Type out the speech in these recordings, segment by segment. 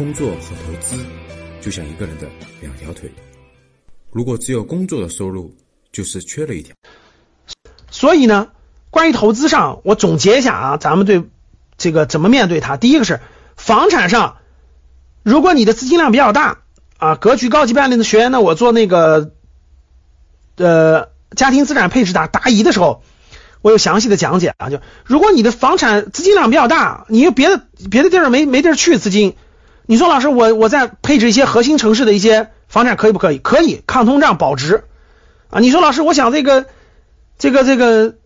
工作和投资就像一个人的两条腿，如果只有工作的收入，就是缺了一条。所以呢，关于投资上，我总结一下啊，咱们对这个怎么面对它。第一个是房产上，如果你的资金量比较大啊，格局高级班里的学员呢，我做那个呃家庭资产配置答答疑的时候，我有详细的讲解啊。就如果你的房产资金量比较大，你又别的别的地儿没没地儿去资金，你说老师我我在配置一些核心城市的一些房产可以不可以？可以，抗通胀保值啊。你说老师我想这个。这个这个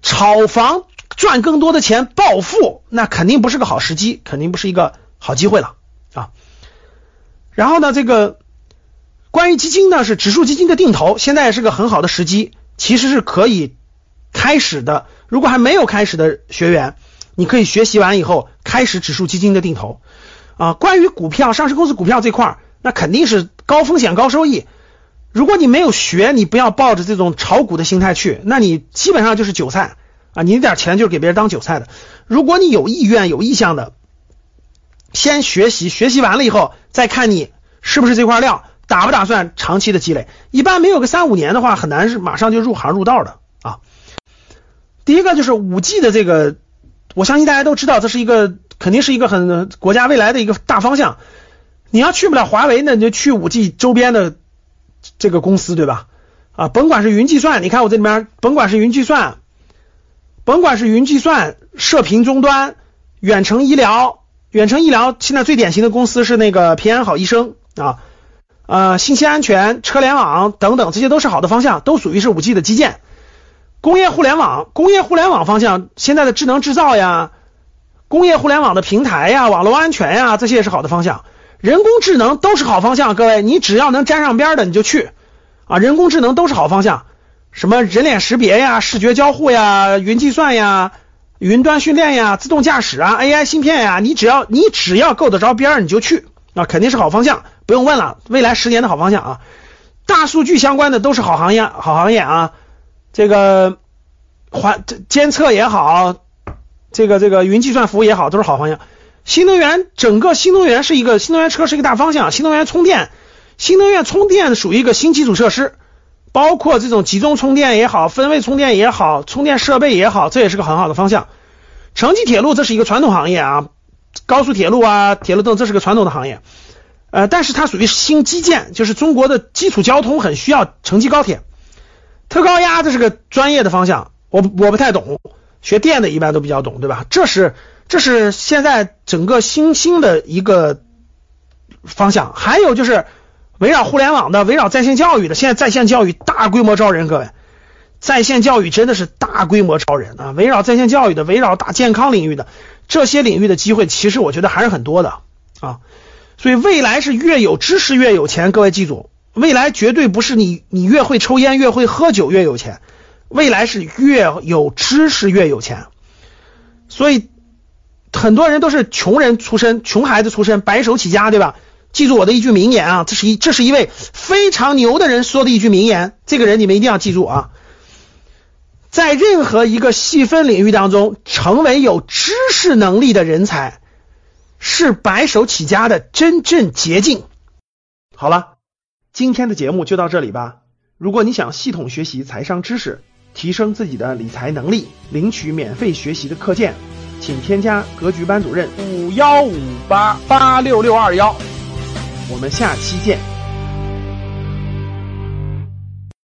炒房赚更多的钱暴富，那肯定不是个好时机，肯定不是一个好机会了啊。然后呢，这个关于基金呢，是指数基金的定投，现在是个很好的时机，其实是可以开始的。如果还没有开始的学员，你可以学习完以后开始指数基金的定投啊。关于股票，上市公司股票这块儿，那肯定是高风险高收益。如果你没有学，你不要抱着这种炒股的心态去，那你基本上就是韭菜啊！你那点钱就是给别人当韭菜的。如果你有意愿、有意向的，先学习，学习完了以后再看你是不是这块料，打不打算长期的积累。一般没有个三五年的话，很难是马上就入行入道的啊。第一个就是五 G 的这个，我相信大家都知道，这是一个肯定是一个很国家未来的一个大方向。你要去不了华为，那你就去五 G 周边的。这个公司对吧？啊，甭管是云计算，你看我这里面，甭管是云计算，甭管是云计算、射频终端、远程医疗、远程医疗，现在最典型的公司是那个平安好医生啊，呃，信息安全、车联网等等，这些都是好的方向，都属于是五 G 的基建。工业互联网，工业互联网方向，现在的智能制造呀，工业互联网的平台呀，网络安全呀，这些也是好的方向。人工智能都是好方向，各位，你只要能沾上边的你就去啊！人工智能都是好方向，什么人脸识别呀、视觉交互呀、云计算呀、云端训练呀、自动驾驶啊、AI 芯片呀，你只要你只要够得着边儿你就去啊，肯定是好方向，不用问了，未来十年的好方向啊！大数据相关的都是好行业，好行业啊！这个环监测也好，这个这个云计算服务也好，都是好方向。新能源整个新能源是一个新能源车是一个大方向，新能源充电，新能源充电属于一个新基础设施，包括这种集中充电也好，分位充电也好，充电设备也好，这也是个很好的方向。城际铁路这是一个传统行业啊，高速铁路啊，铁路等这是个传统的行业，呃，但是它属于新基建，就是中国的基础交通很需要城际高铁，特高压这是个专业的方向，我我不太懂，学电的一般都比较懂，对吧？这是。这是现在整个新兴的一个方向，还有就是围绕互联网的、围绕在线教育的。现在在线教育大规模招人，各位，在线教育真的是大规模招人啊！围绕在线教育的、围绕大健康领域的这些领域的机会，其实我觉得还是很多的啊。所以未来是越有知识越有钱，各位记住，未来绝对不是你你越会抽烟越会喝酒越有钱，未来是越有知识越有钱。所以。很多人都是穷人出身，穷孩子出身，白手起家，对吧？记住我的一句名言啊，这是一这是一位非常牛的人说的一句名言，这个人你们一定要记住啊。在任何一个细分领域当中，成为有知识能力的人才，是白手起家的真正捷径。好了，今天的节目就到这里吧。如果你想系统学习财商知识，提升自己的理财能力，领取免费学习的课件。请添加格局班主任五幺五八八六六二幺，我们下期见。